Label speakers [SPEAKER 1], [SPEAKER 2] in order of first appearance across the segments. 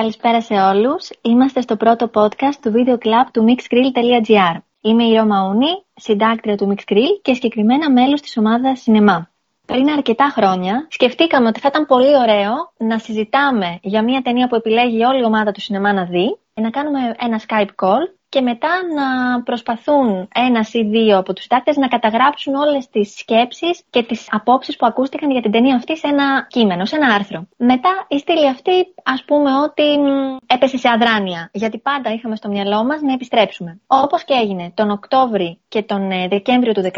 [SPEAKER 1] Καλησπέρα σε όλους. Είμαστε στο πρώτο podcast του Video Club του mixgrill.gr. Είμαι η Ρώμα Ούνη, συντάκτρια του Mixgrill και συγκεκριμένα μέλος της ομάδας Cinema. Πριν αρκετά χρόνια σκεφτήκαμε ότι θα ήταν πολύ ωραίο να συζητάμε για μια ταινία που επιλέγει όλη η ομάδα του σινεμά να δει, να κάνουμε ένα Skype call και μετά να προσπαθούν ένας ή δύο από τους συντάκτες να καταγράψουν όλες τις σκέψεις και τις απόψεις που ακούστηκαν για την ταινία αυτή σε ένα κείμενο, σε ένα άρθρο. Μετά η στήλη αυτή ας πούμε ότι έπεσε σε αδράνεια, γιατί πάντα είχαμε στο μυαλό μας να επιστρέψουμε. Όπως και έγινε τον Οκτώβρη και τον ε, Δεκέμβριο του 19,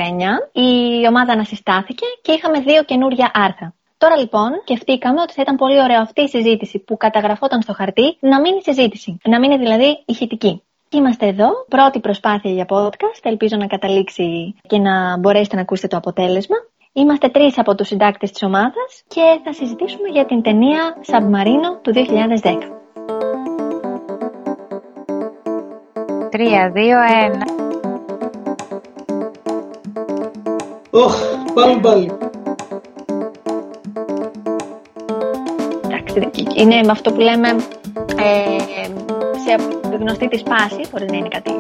[SPEAKER 1] η ομάδα ανασυστάθηκε και είχαμε δύο καινούρια άρθρα. Τώρα λοιπόν σκεφτήκαμε ότι θα ήταν πολύ ωραίο αυτή η συζήτηση που καταγραφόταν στο χαρτί να μείνει συζήτηση. Να μείνει δηλαδή ηχητική. Είμαστε εδώ, πρώτη προσπάθεια για podcast, ελπίζω να καταλήξει και να μπορέσετε να ακούσετε το αποτέλεσμα. Είμαστε τρεις από τους συντάκτες της ομάδας και θα συζητήσουμε για την ταινία Submarino του 2010.
[SPEAKER 2] Τρία, δύο, ένα.
[SPEAKER 3] Ωχ, πάλι πάλι.
[SPEAKER 1] Εντάξει, είναι με αυτό που λέμε ε, σε γνωστή της πάση, μπορεί να είναι κάτι.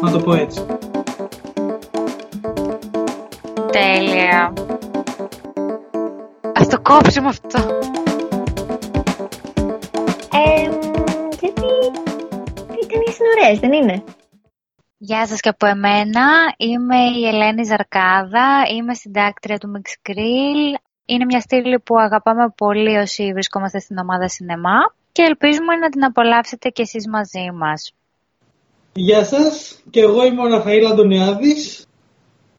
[SPEAKER 3] Να το πω έτσι.
[SPEAKER 2] Τέλεια. Ας το κόψουμε αυτό.
[SPEAKER 1] Ε, γιατί οι ταινίες είναι ωραίες, δεν είναι;
[SPEAKER 2] Γεια σας και από εμένα. Είμαι η Ελένη Ζαρκάδα. Είμαι συντάκτρια του Mix Grill. Είναι μια στήλη που αγαπάμε πολύ όσοι βρισκόμαστε στην ομάδα σινεμά και ελπίζουμε να την απολαύσετε κι εσείς μαζί μας.
[SPEAKER 3] Γεια σας, και εγώ είμαι ο Ραφαήλ Αντωνιάδης.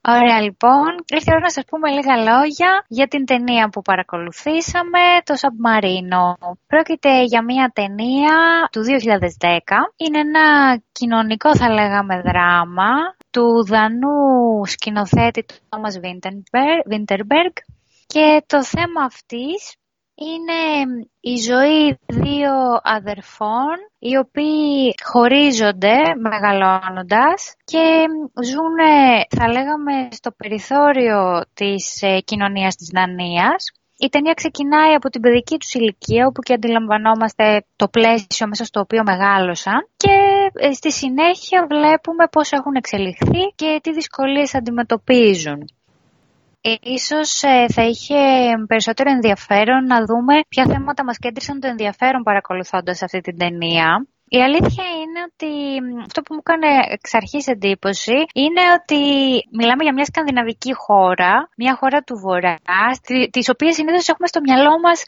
[SPEAKER 2] Ωραία λοιπόν, ήρθε η ώρα να σας πούμε λίγα λόγια για την ταινία που παρακολουθήσαμε, το Submarino. Πρόκειται για μια ταινία του 2010. Είναι ένα κοινωνικό θα λέγαμε δράμα του δανού σκηνοθέτη του Thomas Winterberg και το θέμα αυτής είναι η ζωή δύο αδερφών οι οποίοι χωρίζονται μεγαλώνοντας και ζουν, θα λέγαμε, στο περιθώριο της ε, κοινωνίας της Δανίας. Η ταινία ξεκινάει από την παιδική τους ηλικία, όπου και αντιλαμβανόμαστε το πλαίσιο μέσα στο οποίο μεγάλωσαν και ε, στη συνέχεια βλέπουμε πώς έχουν εξελιχθεί και τι δυσκολίες αντιμετωπίζουν. Ίσως ε, θα είχε περισσότερο ενδιαφέρον να δούμε ποια θέματα μας κέντρισαν το ενδιαφέρον παρακολουθώντας αυτή την ταινία. Η αλήθεια είναι ότι αυτό που μου έκανε εξ αρχής εντύπωση είναι ότι μιλάμε για μια σκανδιναβική χώρα, μια χώρα του Βορρά, τις οποίες συνήθως έχουμε στο μυαλό μας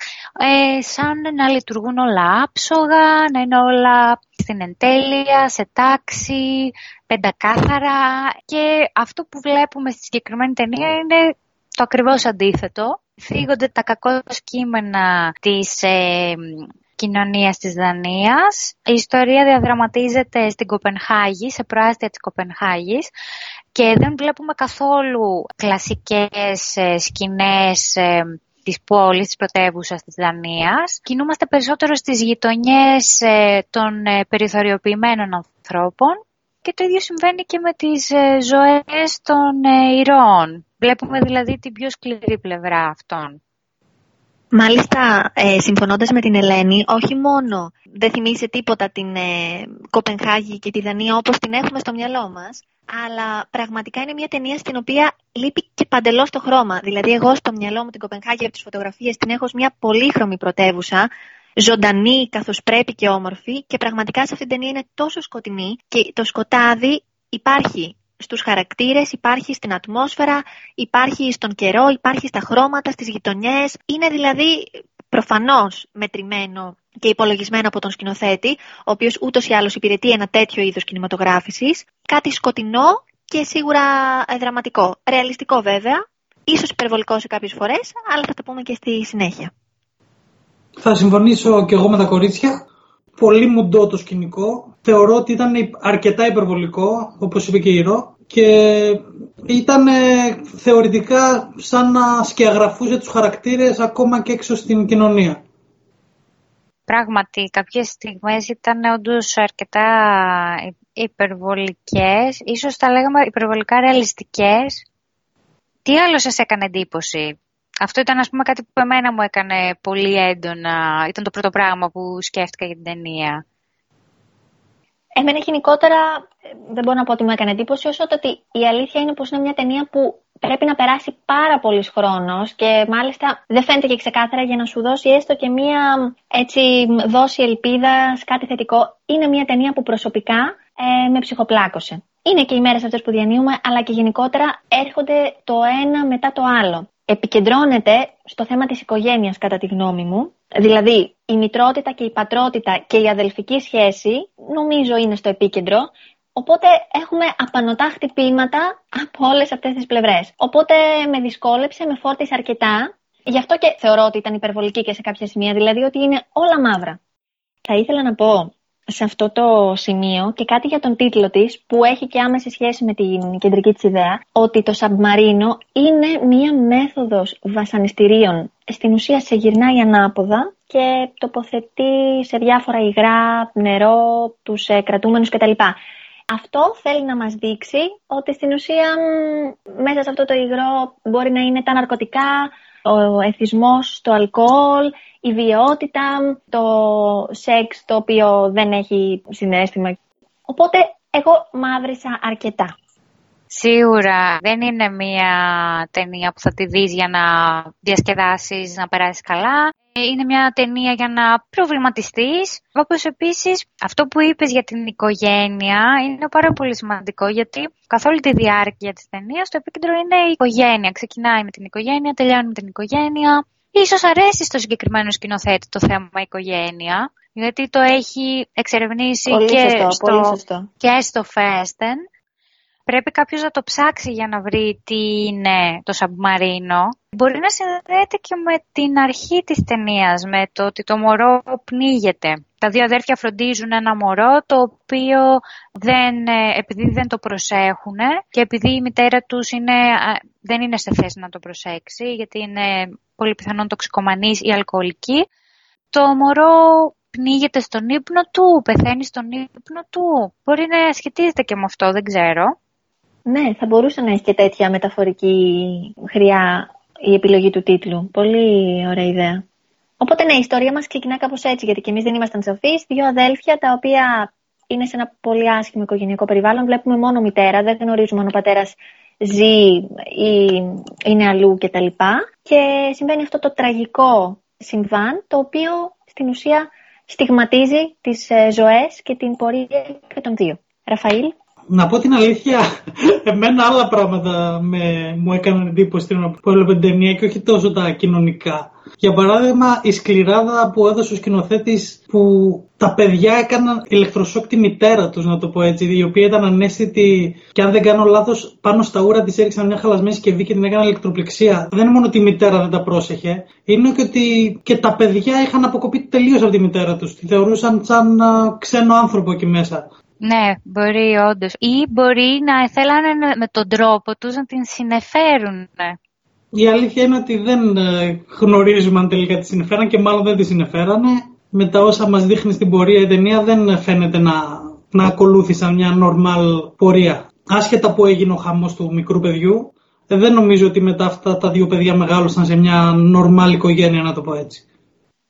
[SPEAKER 2] ε, σαν να λειτουργούν όλα άψογα, να είναι όλα στην εντέλεια, σε τάξη, πεντακάθαρα και αυτό που βλέπουμε στη συγκεκριμένη ταινία είναι το ακριβώς αντίθετο. Φύγονται τα κακό κείμενα της ε, κοινωνίας της Δανίας. Η ιστορία διαδραματίζεται στην Κοπενχάγη, σε προάστια της Κοπενχάγης και δεν βλέπουμε καθόλου κλασικές ε, σκηνές ε, της πόλης, της πρωτεύουσας της Δανίας. Κινούμαστε περισσότερο στις γειτονιές ε, των ε, περιθωριοποιημένων ανθρώπων και το ίδιο συμβαίνει και με τις ε, ζωές των ηρώων. Βλέπουμε δηλαδή την πιο σκληρή πλευρά αυτών.
[SPEAKER 1] Μάλιστα, ε, συμφωνώντας με την Ελένη, όχι μόνο δεν θυμίζει τίποτα την ε, Κοπενχάγη και τη Δανία όπως την έχουμε στο μυαλό μας, αλλά πραγματικά είναι μια ταινία στην οποία λείπει και παντελώς το χρώμα. Δηλαδή, εγώ στο μυαλό μου την Κοπενχάγη από τις φωτογραφίες την έχω ως μια πολύχρωμη πρωτεύουσα, ζωντανή καθώς πρέπει και όμορφη, και πραγματικά σε αυτήν την ταινία είναι τόσο σκοτεινή και το σκοτάδι υπάρχει στους χαρακτήρες, υπάρχει στην ατμόσφαιρα, υπάρχει στον καιρό, υπάρχει στα χρώματα, στις γειτονιές. Είναι δηλαδή προφανώς μετρημένο και υπολογισμένο από τον σκηνοθέτη, ο οποίος ούτως ή άλλως υπηρετεί ένα τέτοιο είδος κινηματογράφησης. Κάτι σκοτεινό και σίγουρα δραματικό. Ρεαλιστικό βέβαια, ίσως υπερβολικό σε κάποιες φορές, αλλά θα τα πούμε και στη συνέχεια.
[SPEAKER 3] Θα συμφωνήσω και εγώ με τα κορίτσια. Πολύ μουντό το σκηνικό θεωρώ ότι ήταν αρκετά υπερβολικό, όπως είπε και η Ρο, και ήταν θεωρητικά σαν να σκιαγραφούσε τους χαρακτήρες ακόμα και έξω στην κοινωνία.
[SPEAKER 2] Πράγματι, κάποιες στιγμές ήταν όντως αρκετά υπερβολικές, ίσως τα λέγαμε υπερβολικά ρεαλιστικές. Τι άλλο σας έκανε εντύπωση; Αυτό ήταν ας πούμε κάτι που εμένα μου έκανε πολύ έντονα. Ήταν το πρώτο πράγμα που σκέφτηκα για την ταινία.
[SPEAKER 1] Εμένα γενικότερα ε, δεν μπορώ να πω ότι μου έκανε εντύπωση, όσο το ότι η αλήθεια είναι πως είναι μια ταινία που πρέπει να περάσει πάρα πολύ χρόνος και μάλιστα δεν φαίνεται και ξεκάθαρα για να σου δώσει έστω και μια έτσι δόση ελπίδα, κάτι θετικό. Είναι μια ταινία που προσωπικά ε, με ψυχοπλάκωσε. Είναι και οι μέρες αυτές που διανύουμε, αλλά και γενικότερα έρχονται το ένα μετά το άλλο. Επικεντρώνεται στο θέμα της οικογένειας κατά τη γνώμη μου. Δηλαδή η μητρότητα και η πατρότητα και η αδελφική σχέση νομίζω είναι στο επίκεντρο. Οπότε έχουμε απανοτά χτυπήματα από όλες αυτές τις πλευρές. Οπότε με δυσκόλεψε, με φόρτισε αρκετά. Γι' αυτό και θεωρώ ότι ήταν υπερβολική και σε κάποια σημεία, δηλαδή ότι είναι όλα μαύρα. Θα ήθελα να πω σε αυτό το σημείο και κάτι για τον τίτλο της που έχει και άμεση σχέση με την κεντρική της ιδέα ότι το σαμπμαρίνο είναι μία μέθοδος βασανιστήριων. Στην ουσία σε γυρνάει ανάποδα και τοποθετεί σε διάφορα υγρά, νερό, τους ε, κρατούμενους κτλ. Αυτό θέλει να μας δείξει ότι στην ουσία μέσα σε αυτό το υγρό μπορεί να είναι τα ναρκωτικά, ο εθισμός, το αλκοόλ, η βιαιότητα, το σεξ το οποίο δεν έχει συνέστημα. Οπότε εγώ μαύρισα αρκετά.
[SPEAKER 2] Σίγουρα δεν είναι μια ταινία που θα τη δεις για να διασκεδάσεις, να περάσεις καλά. Είναι μια ταινία για να προβληματιστείς. Όπως επίσης αυτό που είπες για την οικογένεια είναι πάρα πολύ σημαντικό γιατί καθ' όλη τη διάρκεια της ταινίας το επίκεντρο είναι η οικογένεια. Ξεκινάει με την οικογένεια, τελειώνει με την οικογένεια. Ίσως αρέσει στο συγκεκριμένο σκηνοθέτη το θέμα οικογένεια, γιατί το έχει εξερευνήσει και, στο, και στο Φέστεν. Πρέπει κάποιος να το ψάξει για να βρει τι είναι το σαμπμαρίνο. Μπορεί να συνδέεται και με την αρχή της ταινίας, με το ότι το μωρό πνίγεται. Τα δύο αδέρφια φροντίζουν ένα μωρό το οποίο δεν, ε, επειδή δεν το προσέχουν και επειδή η μητέρα τους είναι, δεν είναι σε θέση να το προσέξει γιατί είναι πολύ πιθανόν τοξικομανής ή αλκοολική, το μωρό πνίγεται στον ύπνο του, πεθαίνει στον ύπνο του. Μπορεί να σχετίζεται και με αυτό, δεν ξέρω.
[SPEAKER 1] Ναι, θα μπορούσε να έχει και τέτοια μεταφορική χρειά η επιλογή του τίτλου. Πολύ ωραία ιδέα. Οπότε ναι, η ιστορία μας ξεκινά κάπως έτσι, γιατί και εμείς δεν ήμασταν σαφείς. Δύο αδέλφια τα οποία είναι σε ένα πολύ άσχημο οικογενειακό περιβάλλον. Βλέπουμε μόνο μητέρα, δεν γνωρίζουμε αν ο πατέρας ζει ή είναι αλλού κτλ. Και, και συμβαίνει αυτό το τραγικό συμβάν, το οποίο στην ουσία στιγματίζει τις ε, ζωές και την πορεία και των δύο. Ραφαήλ.
[SPEAKER 3] Να πω την αλήθεια, εμένα άλλα πράγματα με, μου έκαναν εντύπωση που έβλεπε την ταινία και όχι τόσο τα κοινωνικά. Για παράδειγμα, η σκληράδα που έδωσε ο σκηνοθέτης που τα παιδιά έκαναν ηλεκτροσόκ τη μητέρα τους, να το πω έτσι, η οποία ήταν ανέστητη και αν δεν κάνω λάθος, πάνω στα ούρα της έριξαν μια χαλασμένη συσκευή και την έκαναν ηλεκτροπληξία. Δεν είναι μόνο ότι η μητέρα δεν τα πρόσεχε, είναι και ότι και τα παιδιά είχαν αποκοπεί τελείως από τη μητέρα τους. Τη θεωρούσαν σαν ξένο άνθρωπο εκεί μέσα.
[SPEAKER 2] Ναι, μπορεί όντως. Ή μπορεί να θέλανε με τον τρόπο τους να την συνεφέρουν.
[SPEAKER 3] Η αλήθεια είναι ότι δεν ε, γνωρίζουμε αν τελικά τη συνεφέραν και μάλλον δεν τη συνεφέρανε. Με τα όσα μας δείχνει στην πορεία η ταινία δεν φαίνεται να, να ακολούθησαν μια νορμάλ πορεία. Άσχετα που έγινε ο χαμός του μικρού παιδιού, ε, δεν νομίζω ότι μετά αυτά τα δύο παιδιά μεγάλωσαν σε μια νορμάλ οικογένεια, να το πω έτσι.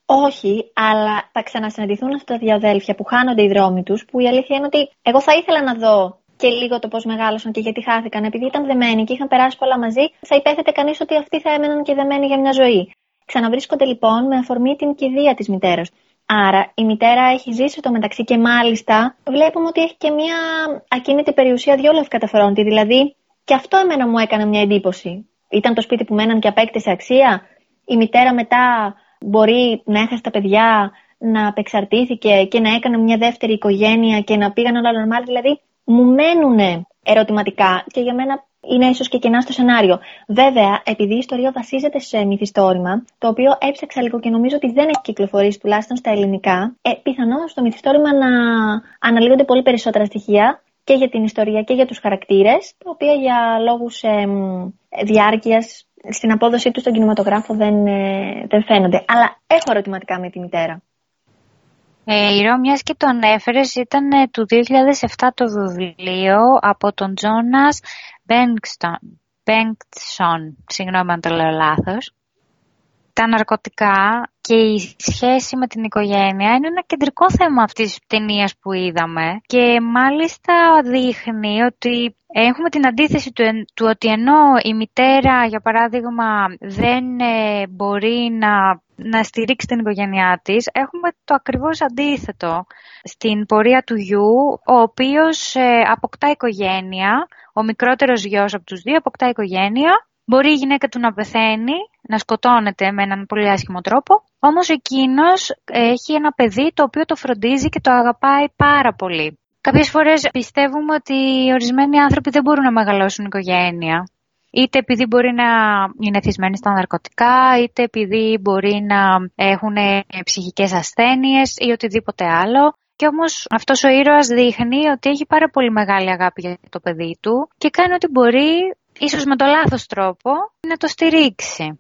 [SPEAKER 1] Όχι, αλλά θα ξανασυναντηθούν αυτά τα δύο αδέλφια που χάνονται οι δρόμοι τους, που η αλήθεια είναι ότι εγώ θα ήθελα να δω και λίγο το πώς μεγάλωσαν και γιατί χάθηκαν. Επειδή ήταν δεμένοι και είχαν περάσει πολλά μαζί, θα υπέθετε κανείς ότι αυτοί θα έμεναν και δεμένοι για μια ζωή. Ξαναβρίσκονται λοιπόν με αφορμή την κηδεία της μητέρας. Άρα η μητέρα έχει ζήσει το μεταξύ και μάλιστα βλέπουμε ότι έχει και μια ακίνητη περιουσία δυο λευκαταφρόντη. Δηλαδή και αυτό εμένα μου έκανε μια εντύπωση. Ήταν το σπίτι που μέναν και απέκτησε αξία. Η μητέρα μετά μπορεί να έχασε τα παιδιά, να απεξαρτήθηκε και να έκανε μια δεύτερη οικογένεια και να πήγαν όλα normal. Δηλαδή μου μένουν ερωτηματικά και για μένα είναι ίσως και κενά στο σενάριο. Βέβαια, επειδή η ιστορία βασίζεται σε μυθιστόρημα, το οποίο έψαξα λίγο και νομίζω ότι δεν έχει κυκλοφορήσει τουλάχιστον στα ελληνικά, ε, πιθανόν στο μυθιστόρημα να αναλύονται πολύ περισσότερα στοιχεία και για την ιστορία και για τους χαρακτήρες, τα οποία για λόγους ε, διάρκειας στην απόδοσή του στον κινηματογράφο δεν, ε, δεν φαίνονται. Αλλά έχω ερωτηματικά με τη μητέρα.
[SPEAKER 2] Ε, η Ρώμιας και το ανέφερες ήταν ε, του 2007 το βιβλίο από τον Τζόνας Μπέγκσον. Συγγνώμη αν το λέω λάθος. Τα ναρκωτικά και η σχέση με την οικογένεια είναι ένα κεντρικό θέμα αυτής της ταινίας που είδαμε. Και μάλιστα δείχνει ότι έχουμε την αντίθεση του, του ότι ενώ η μητέρα για παράδειγμα δεν ε, μπορεί να, να στηρίξει την οικογένειά της έχουμε το ακριβώς αντίθετο. Στην πορεία του γιου ο οποίος ε, αποκτά οικογένεια ο μικρότερος γιος από τους δύο αποκτά οικογένεια Μπορεί η γυναίκα του να πεθαίνει, να σκοτώνεται με έναν πολύ άσχημο τρόπο, όμως εκείνος έχει ένα παιδί το οποίο το φροντίζει και το αγαπάει πάρα πολύ. Κάποιες φορές πιστεύουμε ότι ορισμένοι άνθρωποι δεν μπορούν να μεγαλώσουν οικογένεια. Είτε επειδή μπορεί να είναι θυσμένοι στα ναρκωτικά, είτε επειδή μπορεί να έχουν ψυχικές ασθένειες ή οτιδήποτε άλλο. Και όμως αυτός ο ήρωας δείχνει ότι έχει πάρα πολύ μεγάλη αγάπη για το παιδί του και κάνει ό,τι μπορεί ίσως με το λάθος τρόπο, να το στηρίξει.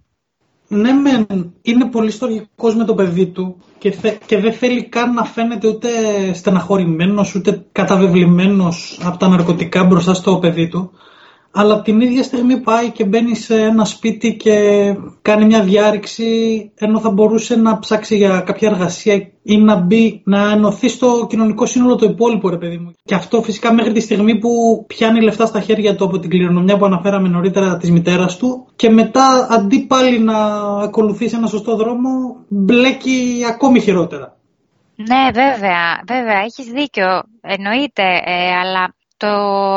[SPEAKER 3] Ναι, μεν, είναι πολύ στοργικός με το παιδί του και, και δεν θέλει καν να φαίνεται ούτε στεναχωρημένος ούτε καταβεβλημένος από τα ναρκωτικά μπροστά στο παιδί του αλλά την ίδια στιγμή πάει και μπαίνει σε ένα σπίτι και κάνει μια διάρρηξη ενώ θα μπορούσε να ψάξει για κάποια εργασία ή να μπει, να ενωθεί στο κοινωνικό σύνολο το υπόλοιπο, ρε παιδί μου. Και αυτό φυσικά μέχρι τη στιγμή που πιάνει λεφτά στα χέρια του από την κληρονομιά που αναφέραμε νωρίτερα της μητέρας του και μετά αντί πάλι να ακολουθήσει ένα σωστό δρόμο, μπλέκει ακόμη χειρότερα.
[SPEAKER 2] Ναι, βέβαια, βέβαια, έχεις δίκιο, εννοείται, ε, αλλά το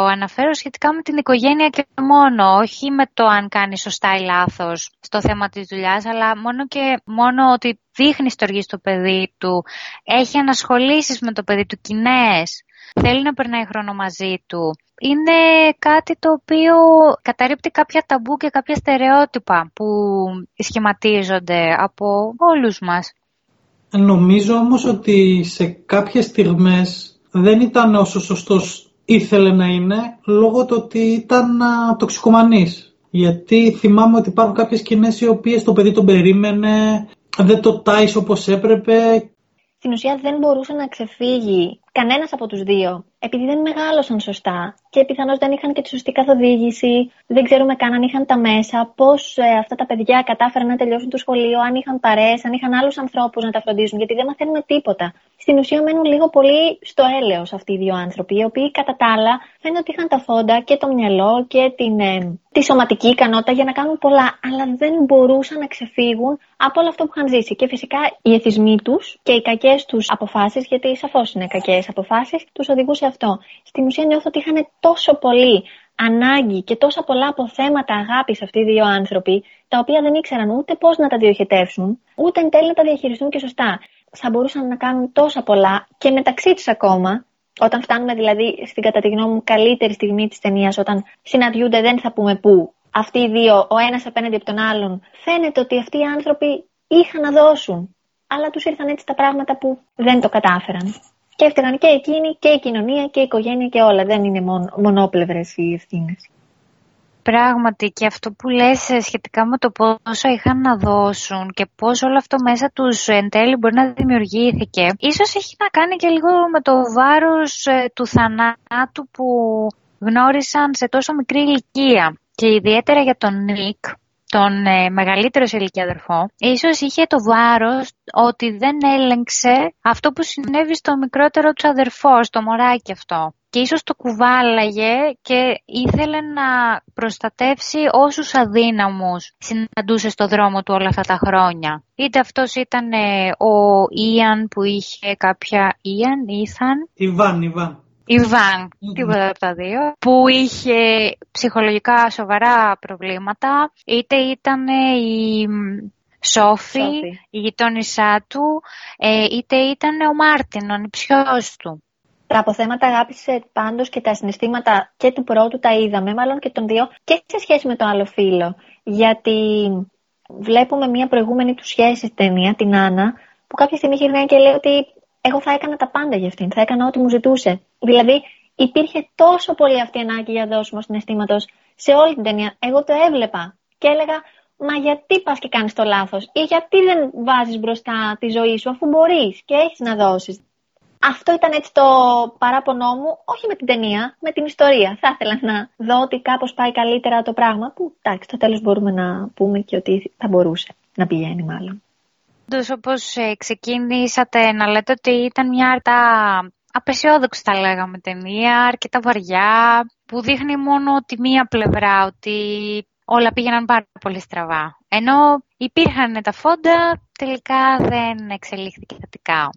[SPEAKER 2] αναφέρω σχετικά με την οικογένεια και μόνο, όχι με το αν κάνει σωστά ή λάθος στο θέμα της δουλειάς, αλλά μόνο και μόνο ότι δείχνει στοργή στο παιδί του, έχει ανασχολήσεις με το παιδί του κοινές, θέλει να περνάει χρόνο μαζί του. Είναι κάτι το οποίο καταρρύπτει κάποια ταμπού και κάποια στερεότυπα που σχηματίζονται από όλους μας.
[SPEAKER 3] Νομίζω όμως ότι σε κάποιες στιγμές δεν ήταν όσο σωστός ήθελε να είναι λόγω του ότι ήταν τοξικομανής. Γιατί θυμάμαι ότι υπάρχουν κάποιες σκηνές οι οποίες το παιδί τον περίμενε, δεν το τάισε όπως έπρεπε.
[SPEAKER 1] Στην ουσία δεν μπορούσε να ξεφύγει κανένας από τους δύο, επειδή δεν μεγάλωσαν σωστά και πιθανώς δεν είχαν και τη σωστή καθοδήγηση, δεν ξέρουμε καν αν είχαν τα μέσα, πώς ε, αυτά τα παιδιά κατάφεραν να τελειώσουν το σχολείο, αν είχαν παρέ, αν είχαν άλλους ανθρώπους να τα φροντίζουν, γιατί δεν μαθαίνουμε τίποτα. Στην ουσία μένουν λίγο πολύ στο έλεος αυτοί οι δύο άνθρωποι, οι οποίοι κατά τα άλλα φαίνεται ότι είχαν τα φόντα και το μυαλό και την, ε, τη σωματική ικανότητα για να κάνουν πολλά, αλλά δεν μπορούσαν να ξεφύγουν από όλο αυτό που είχαν ζήσει. Και φυσικά οι εθισμοί τους και οι κακές τους αποφάσεις, γιατί σαφώς είναι κακές αποφάσεις τους οδηγούσε αυτό. Στην ουσία νιώθω ότι είχαν τόσο πολύ ανάγκη και τόσα πολλά αποθέματα αγάπης αυτοί οι δύο άνθρωποι, τα οποία δεν ήξεραν ούτε πώς να τα διοχετεύσουν, ούτε εν τέλει να τα διαχειριστούν και σωστά. Θα μπορούσαν να κάνουν τόσα πολλά και μεταξύ τους ακόμα, όταν φτάνουμε δηλαδή στην κατά τη γνώμη μου καλύτερη στιγμή της ταινίας, όταν συναντιούνται δεν θα πούμε πού, αυτοί οι δύο, ο ένας απέναντι από τον άλλον, φαίνεται ότι αυτοί οι άνθρωποι είχαν να δώσουν. Αλλά τους ήρθαν έτσι τα πράγματα που δεν το κατάφεραν και έφταιγαν και εκείνοι και η κοινωνία και η οικογένεια και όλα. Δεν είναι μόνο, μονόπλευρες οι ευθύνες.
[SPEAKER 2] Πράγματι και αυτό που λες ε, σχετικά με το πόσο είχαν να δώσουν και πώς όλο αυτό μέσα τους εν τέλει μπορεί να δημιουργήθηκε ίσως έχει να κάνει και λίγο με το βάρος ε, του θανάτου που γνώρισαν σε τόσο μικρή ηλικία και ιδιαίτερα για τον Νίκ τον ε, μεγαλύτερο σε ηλικία αδερφό, ίσως είχε το βάρος ότι δεν έλεγξε αυτό που συνέβη στο μικρότερο του αδερφό, στο μωράκι αυτό. Και ίσως το κουβάλαγε και ήθελε να προστατεύσει όσους αδύναμους συναντούσε στο δρόμο του όλα αυτά τα χρόνια. Είτε αυτός ήταν ε, ο Ιαν που είχε κάποια... Ιαν, Ήθαν...
[SPEAKER 3] Ιβάν, Ιβάν.
[SPEAKER 2] Ιβάν, τίποτα από τα δύο, που είχε ψυχολογικά σοβαρά προβλήματα, είτε ήταν η Σόφη, η γειτόνισά του, ε, είτε ήταν ο Μάρτιν, ο νηψιός του.
[SPEAKER 1] Τα αποθέματα αγάπησε πάντως και τα συναισθήματα και του πρώτου τα είδαμε, μάλλον και των δύο, και σε σχέση με το άλλο φίλο. Γιατί βλέπουμε μια προηγούμενη του σχέση στην ταινία, την Άννα, που κάποια στιγμή είχε και λέει ότι εγώ θα έκανα τα πάντα για αυτήν, θα έκανα ό,τι μου ζητούσε. Δηλαδή, υπήρχε τόσο πολύ αυτή η ανάγκη για δώσιμο συναισθήματος σε όλη την ταινία. Εγώ το έβλεπα και έλεγα, Μα γιατί πας και κάνεις το λάθος, ή γιατί δεν βάζεις μπροστά τη ζωή σου, αφού μπορείς και έχεις να δώσεις. Αυτό ήταν έτσι το παράπονό μου, όχι με την ταινία, με την ιστορία. Θα ήθελα να δω ότι κάπως πάει καλύτερα το πράγμα, που εντάξει, στο τέλος μπορούμε να πούμε και ότι θα μπορούσε. να πηγαίνει μάλλον.
[SPEAKER 2] Όντως όπως ε, ξεκίνησατε να λέτε ότι ήταν μια αρκετά απεσιόδοξη θα λέγαμε ταινία, αρκετά βαριά, που δείχνει μόνο τη μία πλευρά, ότι όλα πήγαιναν πάρα πολύ στραβά. Ενώ υπήρχαν τα φόντα, τελικά δεν εξελίχθηκε θετικά.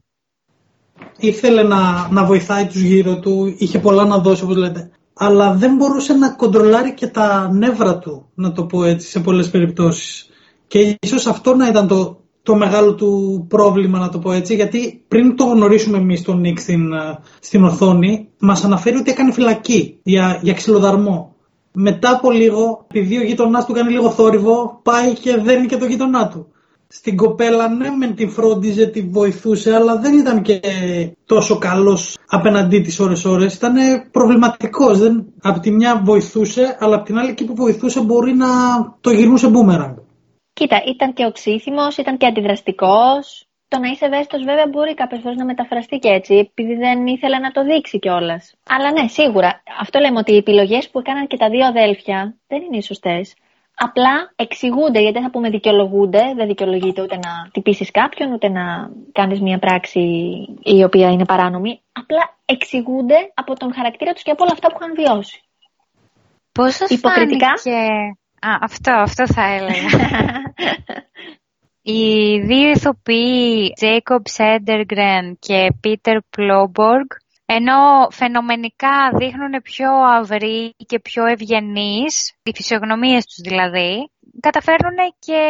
[SPEAKER 3] Ήθελε να, να βοηθάει τους γύρω του, είχε πολλά να δώσει όπως λέτε. Αλλά δεν μπορούσε να κοντρολάρει και τα νεύρα του, να το πω έτσι, σε πολλές περιπτώσεις. Και ίσως αυτό να ήταν το, το μεγάλο του πρόβλημα, να το πω έτσι, γιατί πριν το γνωρίσουμε εμείς τον Νίκ στην, ε, στην οθόνη, μας αναφέρει ότι έκανε φυλακή για, για ξυλοδαρμό. Μετά από λίγο, επειδή ο γείτονά του κάνει λίγο θόρυβο, πάει και δένει και το γείτονά του. Στην κοπέλα, ναι, με την φρόντιζε, τη βοηθούσε, αλλά δεν ήταν και τόσο καλός απέναντί της ώρες-ώρες. Ήταν προβληματικός. Από τη μια βοηθούσε, αλλά από την άλλη, εκεί που βοηθούσε, μπορεί να το γυρνούσε μπούμεραγκ.
[SPEAKER 1] Κοίτα, ήταν και οξύθυμος, ήταν και αντιδραστικός. Το να είσαι ευαίσθητος, βέβαια, μπορεί κάποιες φορές να μεταφραστεί και έτσι, επειδή δεν ήθελε να το δείξει κιόλας. Αλλά ναι, σίγουρα. Αυτό λέμε ότι οι επιλογές που έκαναν και τα δύο αδέλφια δεν είναι οι σωστές. Απλά εξηγούνται, γιατί δεν θα πούμε δικαιολογούνται, δεν δικαιολογείται ούτε να τυπήσεις κάποιον, ούτε να κάνεις μια πράξη η οποία είναι παράνομη. Απλά εξηγούνται από τον χαρακτήρα τους και από όλα αυτά που είχαν βιώσει.
[SPEAKER 2] Πώς σας φάνηκε Α, αυτό, αυτό θα έλεγα. Οι δύο ηθοποιοί, Jacob Sedergren και Peter Ploborg, ενώ φαινομενικά δείχνουν πιο αυροί και πιο ευγενείς, οι φυσιογνωμίες τους δηλαδή, καταφέρνουν και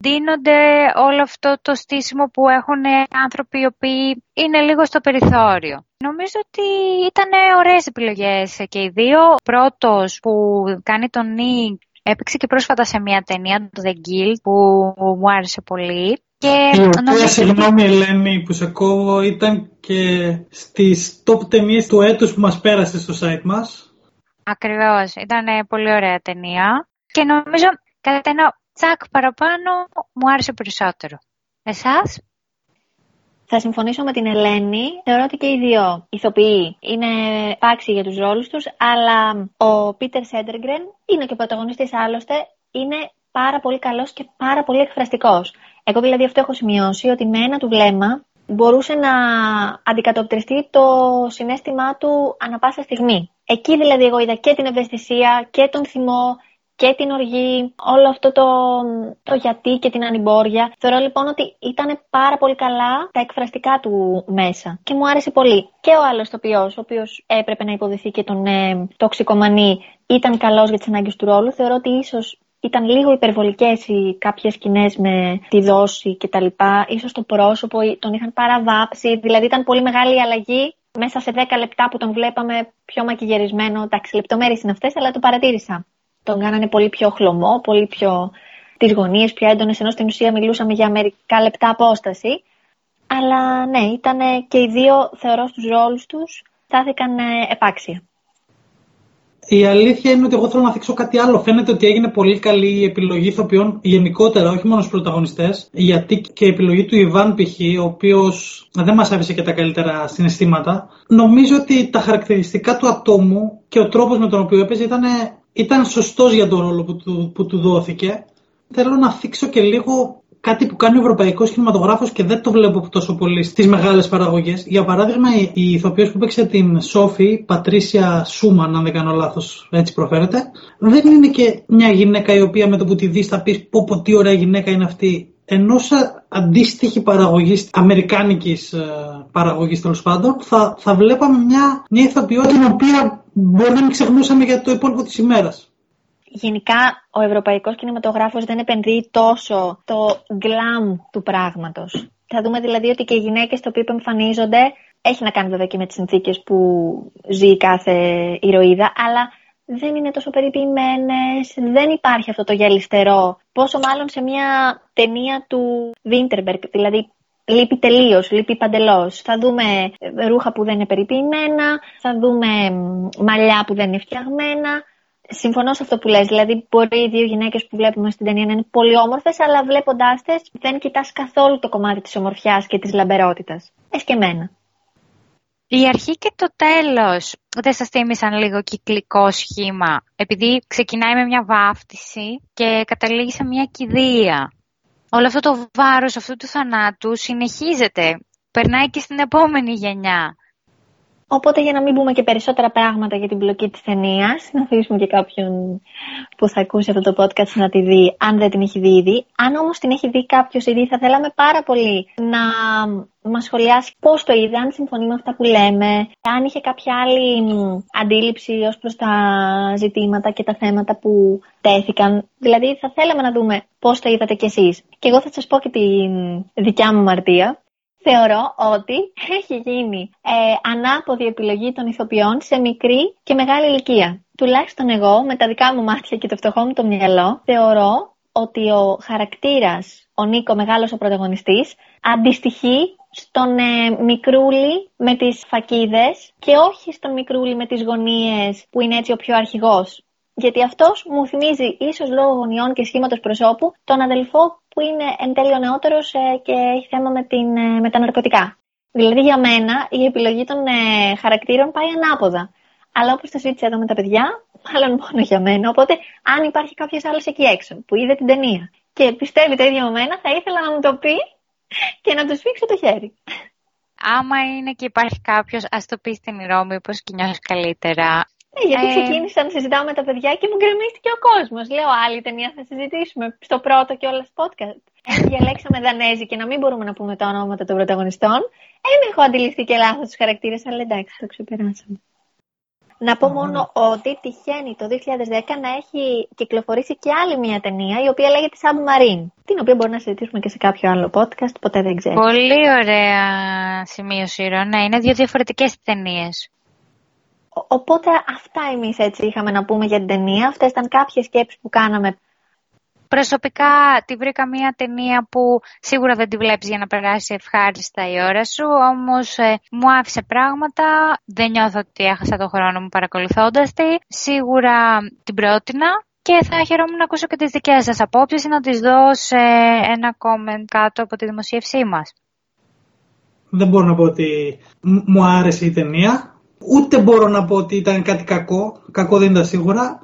[SPEAKER 2] δίνονται όλο αυτό το στήσιμο που έχουν άνθρωποι οι οποίοι είναι λίγο στο περιθώριο. Νομίζω ότι ήταν ωραίες επιλογές και οι δύο. Πρώτος που κάνει τον Νίκ Έπαιξε και πρόσφατα σε μια ταινία, το The Guild, που μου άρεσε πολύ.
[SPEAKER 3] Και νομίζω... Συγγνώμη Ελένη που σε κόβω, ήταν και στις top ταινίες του έτους που μας πέρασε στο site μας.
[SPEAKER 2] Ακριβώς, ήταν πολύ ωραία ταινία. Και νομίζω κατά ένα τσακ παραπάνω μου άρεσε περισσότερο. Εσάς;
[SPEAKER 1] Θα συμφωνήσω με την Ελένη. Θεωρώ ότι και οι δύο ηθοποιοί είναι πάξοι για τους ρόλους τους, αλλά ο Πίτερ Σέντεργκρεν είναι και ο πρωταγωνιστής άλλωστε, είναι πάρα πολύ καλός και πάρα πολύ εκφραστικός. Εγώ δηλαδή αυτό έχω σημειώσει, ότι με ένα του βλέμμα μπορούσε να αντικατοπτριστεί το συνέστημά του ανα πάσα στιγμή. Εκεί δηλαδή εγώ είδα και την ευαισθησία και τον θυμό και την οργή, όλο αυτό το, το γιατί και την ανυμπόρια. Θεωρώ λοιπόν ότι ήταν πάρα πολύ καλά τα εκφραστικά του μέσα και μου άρεσε πολύ. Και ο άλλος τοπιός, ο οποίος έπρεπε να υποδηθεί και τον ε, τοξικομανή, ήταν καλός για τις ανάγκες του ρόλου. Θεωρώ ότι ίσως ήταν λίγο υπερβολικές οι κάποιες σκηνές με τη δόση κτλ. Ίσως το πρόσωπο τον είχαν παραβάψει, δηλαδή ήταν πολύ μεγάλη η αλλαγή μέσα σε 10 λεπτά που τον βλέπαμε πιο μακιγερισμένο. Εντάξει, λεπτομέρειες είναι αυτές, αλλά το παρατήρησα τον κάνανε πολύ πιο χλωμό, πολύ πιο τις γωνίες πιο έντονες, ενώ στην ουσία μιλούσαμε για μερικά λεπτά απόσταση. Αλλά ναι, ήταν και οι δύο, θεωρώ, στους ρόλους τους, στάθηκαν επάξια.
[SPEAKER 3] Η αλήθεια είναι ότι εγώ θέλω να θίξω κάτι άλλο. Φαίνεται ότι έγινε πολύ καλή η επιλογή ηθοποιών γενικότερα, όχι μόνο στους πρωταγωνιστές. Γιατί και η επιλογή του Ιβάν π.χ., ο οποίος δεν μας άφησε και τα καλύτερα συναισθήματα. Νομίζω ότι τα χαρακτηριστικά του ατόμου και ο τρόπος με τον οποίο έπαιζε ήταν ήταν σωστός για τον ρόλο που του, που του δόθηκε. Θέλω να θίξω και λίγο κάτι που κάνει ο Ευρωπαϊκός Κινηματογράφος και δεν το βλέπω τόσο πολύ στις μεγάλες παραγωγές. Για παράδειγμα, η ηθοποιός που παίξε την Σόφη, Πατρίσια Σούμαν, αν δεν κάνω λάθος, έτσι προφέρεται, δεν είναι και μια γυναίκα η οποία με το που τη δεις θα πεις πω, πω τι ωραία γυναίκα είναι αυτή. Ενώ σε αντίστοιχη παραγωγής, αμερικάνικης ε, παραγωγής τέλος πάντων, θα, θα βλέπαμε μια, μια ηθοποιό την οποία μπορεί να μην ξεχνούσαμε για το υπόλοιπο της ημέρας.
[SPEAKER 1] Γενικά, ο ευρωπαϊκός κινηματογράφος δεν επενδύει τόσο το γκλάμ του πράγματος. Θα δούμε δηλαδή ότι και οι γυναίκες το οποίο εμφανίζονται έχει να κάνει βέβαια και με τις συνθήκες που ζει κάθε ηρωίδα, αλλά δεν είναι τόσο περιποιημένες, δεν υπάρχει αυτό το γυαλιστερό. Πόσο μάλλον σε μια ταινία του Βίντερμπεργκ, δηλαδή λείπει τελείως, λείπει παντελώς. Θα δούμε ρούχα που δεν είναι περιποιημένα, θα δούμε μαλλιά που δεν είναι φτιαγμένα. Συμφωνώ σε αυτό που λες, δηλαδή μπορεί οι δύο γυναίκες που βλέπουμε στην ταινία να είναι πολύ όμορφες, αλλά βλέποντάς τες δεν κοιτάς καθόλου το κομμάτι της ομορφιάς και της λαμπερότητας. Εσκεμένα.
[SPEAKER 2] Η αρχή και το τέλος δεν σας θύμισαν λίγο κυκλικό σχήμα, επειδή ξεκινάει με μια βάφτιση και καταλήγει σε μια κηδεία. Όλο αυτό το βάρος αυτού του θανάτου συνεχίζεται. Περνάει και στην επόμενη γενιά.
[SPEAKER 1] Οπότε για να μην πούμε και περισσότερα πράγματα για την πλοκή της ταινίας, να αφήσουμε και κάποιον που θα ακούσει αυτό το podcast να τη δει, αν δεν την έχει δει ήδη. Αν όμως την έχει δει κάποιος ήδη, θα θέλαμε πάρα πολύ να μας σχολιάσει πώς το είδε, αν συμφωνεί με αυτά που λέμε, αν είχε κάποια άλλη αντίληψη ως προς τα ζητήματα και τα θέματα που τέθηκαν. Δηλαδή θα θέλαμε να δούμε πώς το είδατε κι εσείς. Και εγώ θα σας πω και τη δικιά μου μαρτία θεωρώ ότι έχει γίνει ε, ανάποδη επιλογή των ηθοποιών σε μικρή και μεγάλη ηλικία. Τουλάχιστον εγώ, με τα δικά μου μάτια και το φτωχό μου το μυαλό, θεωρώ ότι ο χαρακτήρας, ο Νίκο μεγάλος ο πρωταγωνιστής, αντιστοιχεί στον ε, μικρούλι με τις φακίδες και όχι στον μικρούλι με τις γωνίες που είναι έτσι ο πιο αρχηγός. Γιατί αυτός μου θυμίζει ίσως λόγω γωνιών και σχήματος προσώπου τον αδελφό που είναι εν τέλει ο νεότερος ε, και έχει θέμα με, την, ε, με τα ναρκωτικά. Δηλαδή για μένα η επιλογή των ε, χαρακτήρων πάει ανάποδα. Αλλά όπως το συζήτησα εδώ με τα παιδιά, μάλλον μόνο για μένα. Οπότε αν υπάρχει κάποιος άλλος εκεί έξω που είδε την ταινία και πιστεύει το ίδιο με μένα, θα ήθελα να μου το πει και να τους σφίξω το χέρι.
[SPEAKER 2] Άμα είναι και υπάρχει κάποιος, ας το πεις στην Ρώμη πώς νιώθεις καλύτερα;
[SPEAKER 1] Ναι, γιατί ε... ξεκίνησα να συζητάω με τα παιδιά και μου γκρεμίστηκε ο κόσμος. Λέω, άλλη ταινία θα συζητήσουμε στο πρώτο και όλα podcast. Αν διαλέξαμε Δανέζη και να μην μπορούμε να πούμε τα ονόματα των πρωταγωνιστών, δεν έχω αντιληφθεί και λάθος τους χαρακτήρες, αλλά εντάξει, το ξεπεράσαμε. Να πω μόνο ότι τυχαίνει το 2010 να έχει κυκλοφορήσει και άλλη μια ταινία η οποία λέγεται Submarine, την οποία μπορεί να συζητήσουμε και σε κάποιο άλλο podcast, ποτέ δεν ξέρω.
[SPEAKER 2] Πολύ ωραία σημείωση, Ναι, είναι δύο διαφορετικές ταινίες.
[SPEAKER 1] Οπότε αυτά εμείς έτσι είχαμε να πούμε για την ταινία. Αυτές ήταν κάποιες σκέψεις που κάναμε.
[SPEAKER 2] Προσωπικά τη βρήκα μια ταινία που σίγουρα δεν τη βλέπεις για να περάσει ευχάριστα η ώρα σου, όμως ε, μου άφησε πράγματα, δεν νιώθω ότι έχασα τον χρόνο μου παρακολουθώντας τη. Σίγουρα την πρότεινα και θα χαιρόμουν να ακούσω και τις δικές σας απόψεις ή να τις δω σε ένα comment κάτω από τη δημοσίευσή μας.
[SPEAKER 3] Δεν μπορώ να πω ότι μου άρεσε η ταινία. Ούτε μπορώ να πω ότι ήταν κάτι κακό. Κακό δεν ήταν σίγουρα.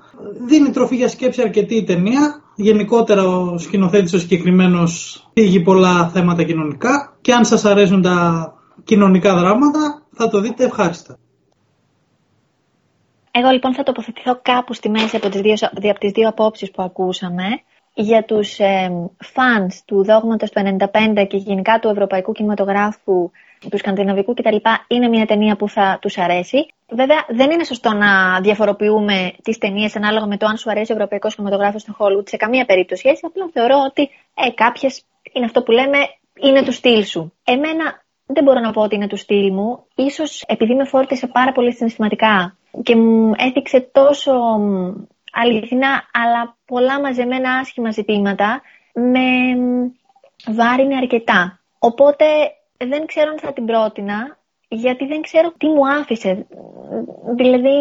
[SPEAKER 3] Δίνει τροφή για σκέψη αρκετή η ταινία. Γενικότερα ο σκηνοθέτης ο συγκεκριμένος πήγε πολλά θέματα κοινωνικά και αν σας αρέσουν τα κοινωνικά δράματα θα το δείτε ευχάριστα.
[SPEAKER 1] Εγώ λοιπόν θα τοποθετηθώ κάπου στη μέση από τις δύο, από τις δύο απόψεις που ακούσαμε. Για τους ε, fans του δόγματος του 95 και γενικά του ευρωπαϊκού κινηματογράφου του σκανδιναβικού κτλ. είναι μια ταινία που θα τους αρέσει. Βέβαια, δεν είναι σωστό να διαφοροποιούμε τις ταινίες ανάλογα με το αν σου αρέσει ο ευρωπαϊκός κινηματογράφος στο Hollywood σε καμία περίπτωση. Έτσι, απλά θεωρώ ότι ε, κάποιες είναι αυτό που λέμε, είναι του στυλ σου. Εμένα δεν μπορώ να πω ότι είναι του στυλ μου. Ίσως επειδή με φόρτισε πάρα πολύ συναισθηματικά και μου έθιξε τόσο αληθινά αλλά πολλά μαζεμένα άσχημα ζητήματα, με βάρινε αρκετά. Οπότε δεν ξέρω αν θα την πρότεινα, γιατί δεν ξέρω τι μου άφησε. Δηλαδή,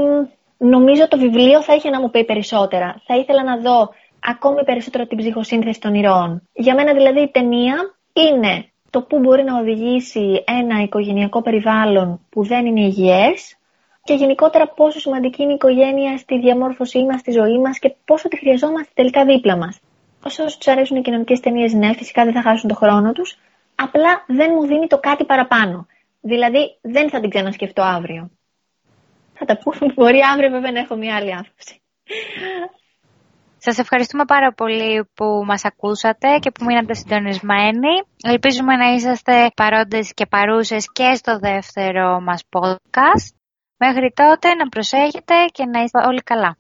[SPEAKER 1] νομίζω το βιβλίο θα είχε να μου πει περισσότερα. Θα ήθελα να δω ακόμη περισσότερο την ψυχοσύνθεση των ηρώων. Για μένα δηλαδή η ταινία είναι το που μπορεί να οδηγήσει ένα οικογενειακό περιβάλλον που δεν είναι υγιές και γενικότερα πόσο σημαντική είναι η οικογένεια στη διαμόρφωσή μας, στη ζωή μας και πόσο τη χρειαζόμαστε τελικά δίπλα μας. Όσο τους αρέσουν οι κοινωνικές ταινίες, ναι, φυσικά δεν θα χάσουν τον χρόνο τους, απλά δεν μου δίνει το κάτι παραπάνω. Δηλαδή δεν θα την ξανασκεφτώ αύριο. Θα τα πούμε, μπορεί αύριο βέβαια να έχω μια άλλη άποψη.
[SPEAKER 2] Σας ευχαριστούμε πάρα πολύ που μας ακούσατε και που μείνατε συντονισμένοι. Ελπίζουμε να είσαστε παρόντες και παρούσες και στο δεύτερο μας podcast. Μέχρι τότε να προσέχετε και να είστε όλοι καλά.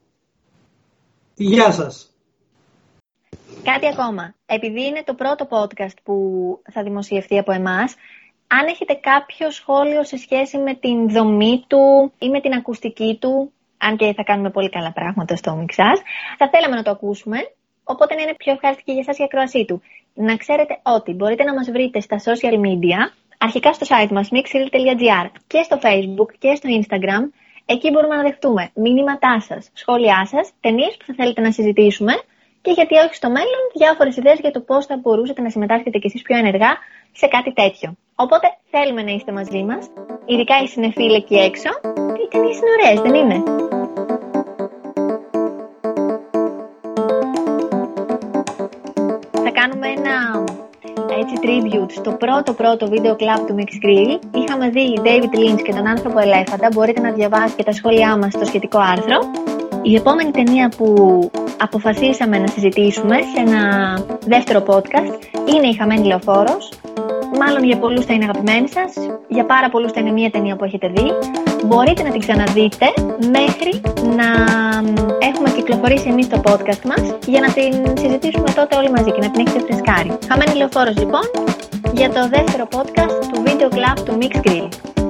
[SPEAKER 3] Γεια σας.
[SPEAKER 1] Κάτι ακόμα. Επειδή είναι το πρώτο podcast που θα δημοσιευτεί από εμάς, αν έχετε κάποιο σχόλιο σε σχέση με την δομή του ή με την ακουστική του, αν και θα κάνουμε πολύ καλά πράγματα στο μιξάζ, θα θέλαμε να το ακούσουμε, οπότε να είναι πιο ευχάριστη και για εσάς η ακροασή του. Να ξέρετε ότι μπορείτε να μας βρείτε στα social media, αρχικά στο site μας mixhill.gr και στο facebook και στο instagram, εκεί μπορούμε να δεχτούμε μηνύματά σας, σχόλιά σας, ταινίες που θα θέλετε να συζητήσουμε και γιατί όχι στο μέλλον διάφορες ιδέες για το πώς θα μπορούσατε να συμμετάσχετε κι εσείς πιο ενεργά σε κάτι τέτοιο. Οπότε θέλουμε να είστε μαζί μας, ειδικά οι συνεφίλοι εκεί έξω. Οι ταινίες είναι ωραίες, δεν είναι; Θα κάνουμε ένα έτσι tribute στο πρώτο πρώτο βίντεο κλαμπ του Mix Grill. Είχαμε δει David Lynch και τον άνθρωπο ελέφαντα. Μπορείτε να διαβάσετε τα σχόλιά μας στο σχετικό άρθρο. Η επόμενη ταινία που αποφασίσαμε να συζητήσουμε σε ένα δεύτερο podcast είναι η Χαμένη Λεωφόρος. Μάλλον για πολλούς θα είναι αγαπημένη σας, για πάρα πολλούς θα είναι μια ταινία που έχετε δει. Μπορείτε να την ξαναδείτε μέχρι να έχουμε κυκλοφορήσει εμείς το podcast μας για να την συζητήσουμε τότε όλοι μαζί και να την έχετε φρεσκάρει. Χαμένη Λεωφόρος λοιπόν για το δεύτερο podcast του Video Club του Mix Grill.